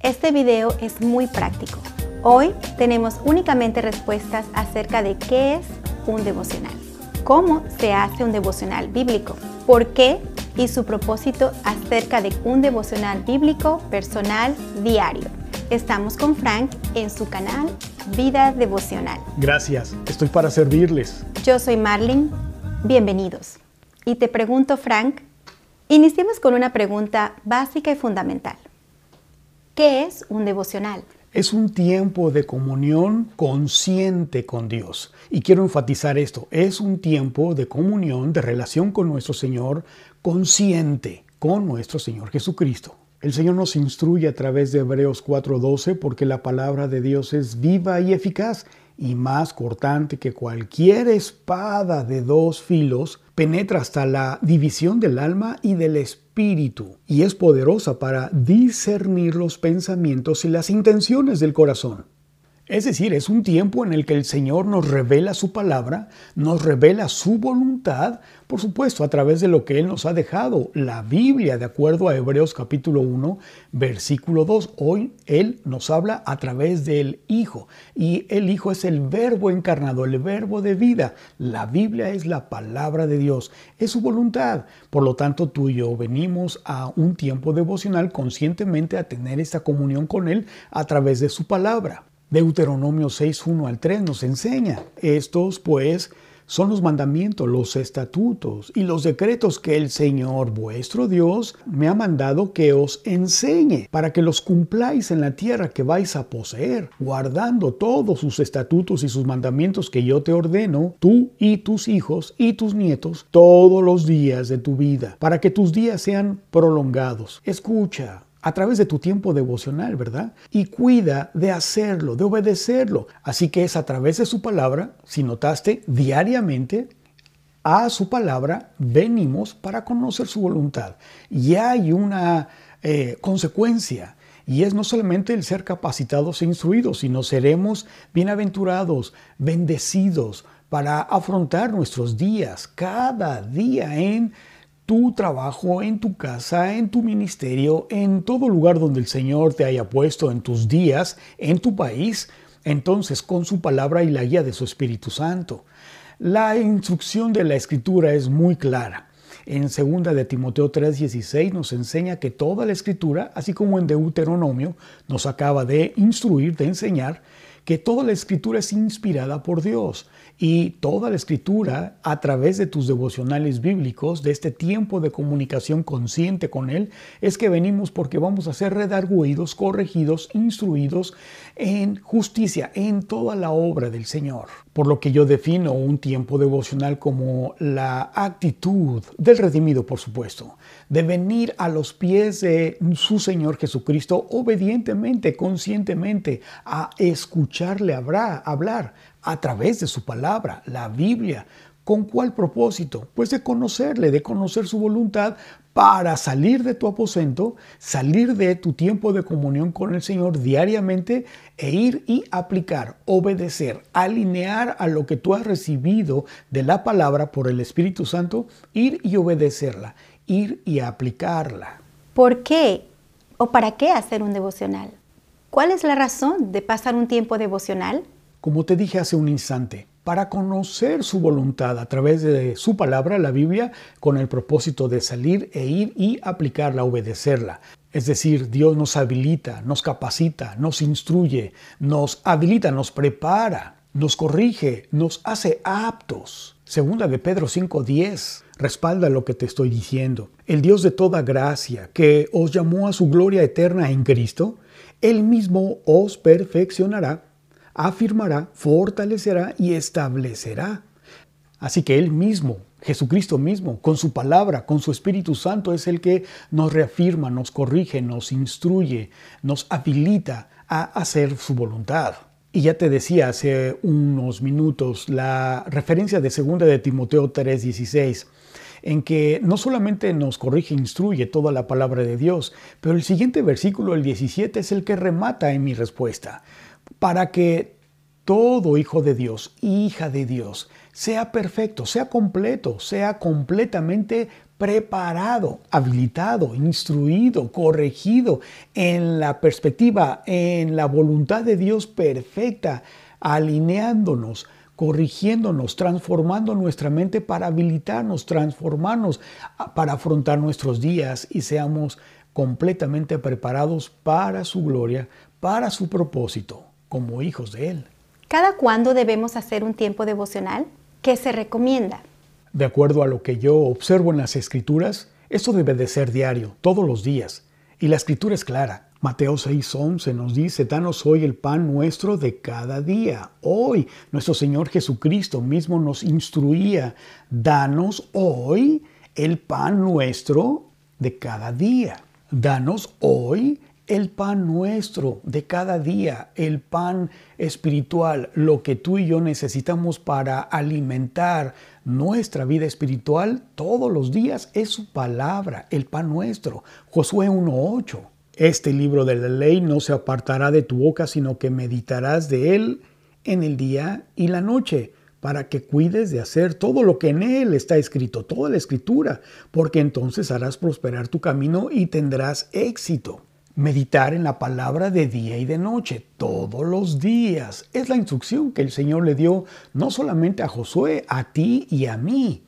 Este video es muy práctico. Hoy tenemos únicamente respuestas acerca de qué es un devocional, cómo se hace un devocional bíblico, por qué y su propósito acerca de un devocional bíblico personal diario. Estamos con Frank en su canal Vida Devocional. Gracias, estoy para servirles. Yo soy Marlene, bienvenidos. Y te pregunto, Frank, iniciemos con una pregunta básica y fundamental. ¿Qué es un devocional? Es un tiempo de comunión consciente con Dios. Y quiero enfatizar esto, es un tiempo de comunión, de relación con nuestro Señor, consciente con nuestro Señor Jesucristo. El Señor nos instruye a través de Hebreos 4:12 porque la palabra de Dios es viva y eficaz y más cortante que cualquier espada de dos filos, penetra hasta la división del alma y del espíritu, y es poderosa para discernir los pensamientos y las intenciones del corazón. Es decir, es un tiempo en el que el Señor nos revela su palabra, nos revela su voluntad, por supuesto, a través de lo que Él nos ha dejado, la Biblia, de acuerdo a Hebreos capítulo 1, versículo 2. Hoy Él nos habla a través del Hijo, y el Hijo es el verbo encarnado, el verbo de vida. La Biblia es la palabra de Dios, es su voluntad. Por lo tanto, tú y yo venimos a un tiempo devocional conscientemente a tener esta comunión con Él a través de su palabra. Deuteronomio 6, 1 al 3 nos enseña. Estos pues son los mandamientos, los estatutos y los decretos que el Señor vuestro Dios me ha mandado que os enseñe, para que los cumpláis en la tierra que vais a poseer, guardando todos sus estatutos y sus mandamientos que yo te ordeno, tú y tus hijos y tus nietos, todos los días de tu vida, para que tus días sean prolongados. Escucha, a través de tu tiempo devocional, ¿verdad? Y cuida de hacerlo, de obedecerlo. Así que es a través de su palabra, si notaste, diariamente, a su palabra venimos para conocer su voluntad. Y hay una eh, consecuencia. Y es no solamente el ser capacitados e instruidos, sino seremos bienaventurados, bendecidos para afrontar nuestros días, cada día en tu trabajo, en tu casa, en tu ministerio, en todo lugar donde el Señor te haya puesto en tus días, en tu país, entonces con su palabra y la guía de su Espíritu Santo. La instrucción de la Escritura es muy clara. En 2 de Timoteo 3:16 nos enseña que toda la Escritura, así como en Deuteronomio, nos acaba de instruir, de enseñar, que toda la escritura es inspirada por Dios y toda la escritura a través de tus devocionales bíblicos, de este tiempo de comunicación consciente con Él, es que venimos porque vamos a ser redarguidos, corregidos, instruidos en justicia, en toda la obra del Señor. Por lo que yo defino un tiempo devocional como la actitud del redimido, por supuesto, de venir a los pies de su Señor Jesucristo obedientemente, conscientemente, a escucharle hablar a través de su palabra, la Biblia. ¿Con cuál propósito? Pues de conocerle, de conocer su voluntad para salir de tu aposento, salir de tu tiempo de comunión con el Señor diariamente e ir y aplicar, obedecer, alinear a lo que tú has recibido de la palabra por el Espíritu Santo, ir y obedecerla ir y aplicarla. ¿Por qué o para qué hacer un devocional? ¿Cuál es la razón de pasar un tiempo devocional? Como te dije hace un instante, para conocer su voluntad a través de su palabra, la Biblia, con el propósito de salir e ir y aplicarla, obedecerla. Es decir, Dios nos habilita, nos capacita, nos instruye, nos habilita, nos prepara, nos corrige, nos hace aptos. Segunda de Pedro 5:10 respalda lo que te estoy diciendo. El Dios de toda gracia, que os llamó a su gloria eterna en Cristo, Él mismo os perfeccionará, afirmará, fortalecerá y establecerá. Así que Él mismo, Jesucristo mismo, con su palabra, con su Espíritu Santo, es el que nos reafirma, nos corrige, nos instruye, nos habilita a hacer su voluntad. Y ya te decía hace unos minutos la referencia de 2 de Timoteo 3:16 en que no solamente nos corrige e instruye toda la palabra de Dios, pero el siguiente versículo, el 17, es el que remata en mi respuesta, para que todo hijo de Dios, hija de Dios, sea perfecto, sea completo, sea completamente preparado, habilitado, instruido, corregido en la perspectiva, en la voluntad de Dios perfecta, alineándonos, corrigiéndonos, transformando nuestra mente para habilitarnos, transformarnos, para afrontar nuestros días y seamos completamente preparados para su gloria, para su propósito, como hijos de Él. ¿Cada cuándo debemos hacer un tiempo devocional? ¿Qué se recomienda? De acuerdo a lo que yo observo en las escrituras, esto debe de ser diario, todos los días. Y la escritura es clara. Mateo 6:11 nos dice, danos hoy el pan nuestro de cada día. Hoy nuestro Señor Jesucristo mismo nos instruía, danos hoy el pan nuestro de cada día. Danos hoy el pan nuestro de cada día, el pan espiritual, lo que tú y yo necesitamos para alimentar nuestra vida espiritual todos los días es su palabra, el pan nuestro. Josué 1.8. Este libro de la ley no se apartará de tu boca, sino que meditarás de él en el día y la noche, para que cuides de hacer todo lo que en él está escrito, toda la escritura, porque entonces harás prosperar tu camino y tendrás éxito. Meditar en la palabra de día y de noche, todos los días. Es la instrucción que el Señor le dio no solamente a Josué, a ti y a mí.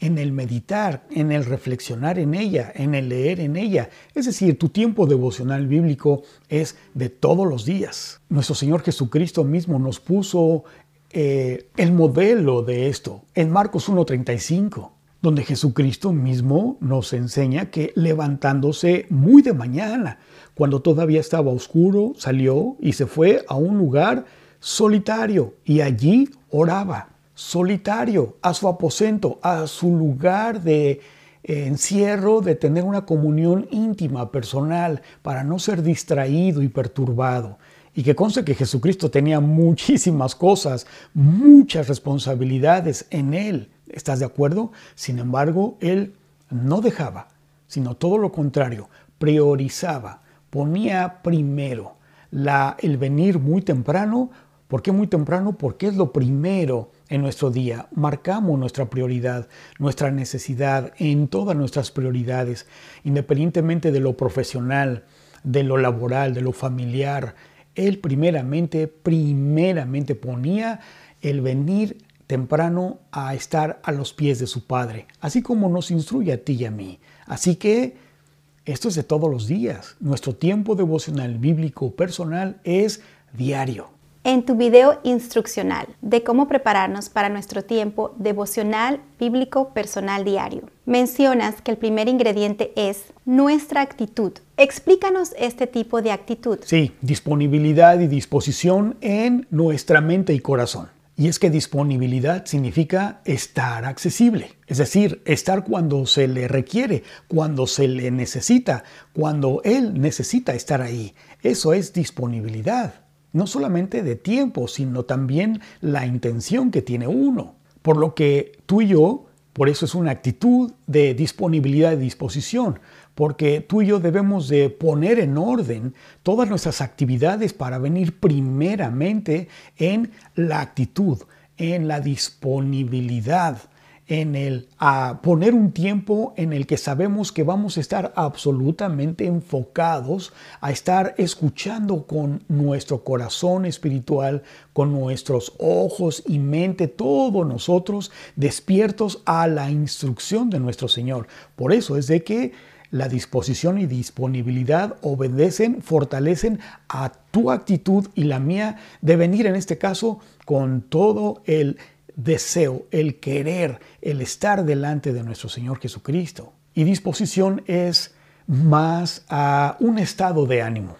En el meditar, en el reflexionar en ella, en el leer en ella. Es decir, tu tiempo devocional bíblico es de todos los días. Nuestro Señor Jesucristo mismo nos puso eh, el modelo de esto en Marcos 1.35 donde Jesucristo mismo nos enseña que levantándose muy de mañana, cuando todavía estaba oscuro, salió y se fue a un lugar solitario y allí oraba, solitario, a su aposento, a su lugar de eh, encierro, de tener una comunión íntima, personal, para no ser distraído y perturbado. Y que conste que Jesucristo tenía muchísimas cosas, muchas responsabilidades en él ¿Estás de acuerdo? Sin embargo, él no dejaba, sino todo lo contrario, priorizaba, ponía primero el venir muy temprano. ¿Por qué muy temprano? Porque es lo primero en nuestro día. Marcamos nuestra prioridad, nuestra necesidad en todas nuestras prioridades, independientemente de lo profesional, de lo laboral, de lo familiar. Él primeramente, primeramente ponía el venir temprano a estar a los pies de su Padre, así como nos instruye a ti y a mí. Así que esto es de todos los días. Nuestro tiempo devocional bíblico personal es diario. En tu video instruccional de cómo prepararnos para nuestro tiempo devocional bíblico personal diario, mencionas que el primer ingrediente es nuestra actitud. Explícanos este tipo de actitud. Sí, disponibilidad y disposición en nuestra mente y corazón. Y es que disponibilidad significa estar accesible, es decir, estar cuando se le requiere, cuando se le necesita, cuando él necesita estar ahí. Eso es disponibilidad, no solamente de tiempo, sino también la intención que tiene uno. Por lo que tú y yo, por eso es una actitud de disponibilidad y disposición, porque tú y yo debemos de poner en orden todas nuestras actividades para venir primeramente en la actitud, en la disponibilidad, en el a poner un tiempo en el que sabemos que vamos a estar absolutamente enfocados a estar escuchando con nuestro corazón espiritual, con nuestros ojos y mente, todos nosotros despiertos a la instrucción de nuestro Señor. Por eso es de que la disposición y disponibilidad obedecen, fortalecen a tu actitud y la mía de venir en este caso con todo el deseo, el querer, el estar delante de nuestro Señor Jesucristo. Y disposición es más a un estado de ánimo,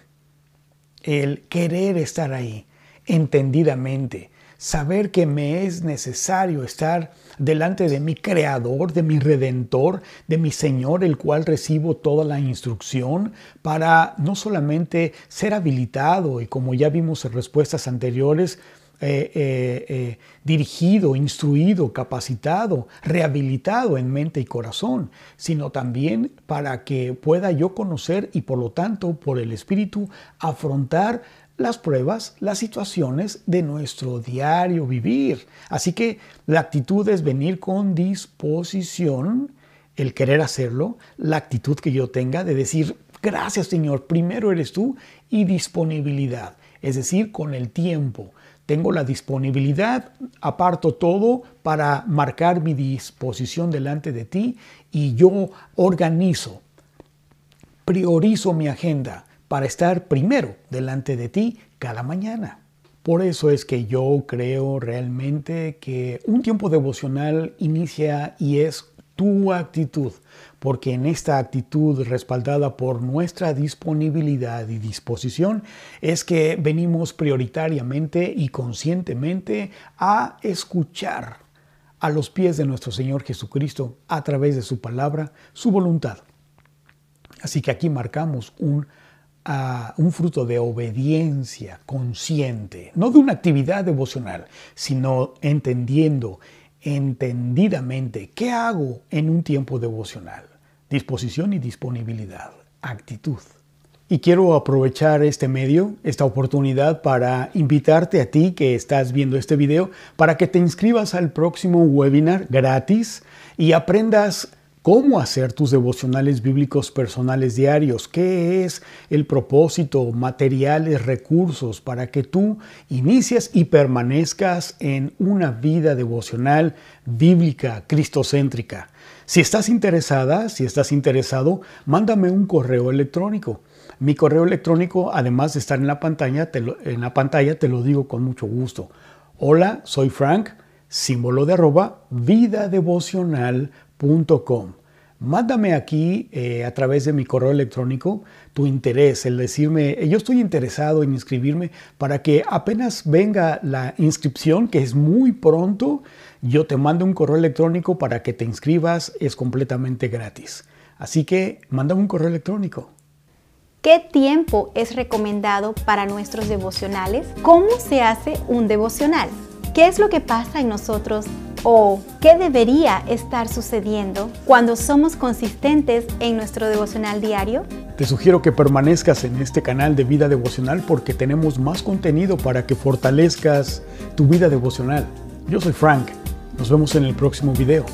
el querer estar ahí entendidamente, saber que me es necesario estar delante de mi Creador, de mi Redentor, de mi Señor, el cual recibo toda la instrucción para no solamente ser habilitado y como ya vimos en respuestas anteriores, eh, eh, eh, dirigido, instruido, capacitado, rehabilitado en mente y corazón, sino también para que pueda yo conocer y por lo tanto por el Espíritu afrontar las pruebas, las situaciones de nuestro diario vivir. Así que la actitud es venir con disposición el querer hacerlo, la actitud que yo tenga de decir, gracias Señor, primero eres tú y disponibilidad, es decir, con el tiempo. Tengo la disponibilidad, aparto todo para marcar mi disposición delante de ti y yo organizo, priorizo mi agenda para estar primero delante de ti cada mañana. Por eso es que yo creo realmente que un tiempo devocional inicia y es tu actitud, porque en esta actitud respaldada por nuestra disponibilidad y disposición es que venimos prioritariamente y conscientemente a escuchar a los pies de nuestro Señor Jesucristo a través de su palabra, su voluntad. Así que aquí marcamos un, ah, un fruto de obediencia consciente, no de una actividad devocional, sino entendiendo entendidamente qué hago en un tiempo devocional. Disposición y disponibilidad, actitud. Y quiero aprovechar este medio, esta oportunidad para invitarte a ti que estás viendo este video para que te inscribas al próximo webinar gratis y aprendas cómo hacer tus devocionales bíblicos personales diarios, qué es el propósito, materiales, recursos para que tú inicies y permanezcas en una vida devocional bíblica, cristocéntrica. Si estás interesada, si estás interesado, mándame un correo electrónico. Mi correo electrónico, además de estar en la pantalla, te lo, en la pantalla te lo digo con mucho gusto. Hola, soy Frank, símbolo de arroba, Mándame aquí eh, a través de mi correo electrónico tu interés, el decirme, eh, yo estoy interesado en inscribirme para que apenas venga la inscripción, que es muy pronto, yo te mando un correo electrónico para que te inscribas, es completamente gratis. Así que mándame un correo electrónico. ¿Qué tiempo es recomendado para nuestros devocionales? ¿Cómo se hace un devocional? ¿Qué es lo que pasa en nosotros o qué debería estar sucediendo cuando somos consistentes en nuestro devocional diario? Te sugiero que permanezcas en este canal de vida devocional porque tenemos más contenido para que fortalezcas tu vida devocional. Yo soy Frank. Nos vemos en el próximo video.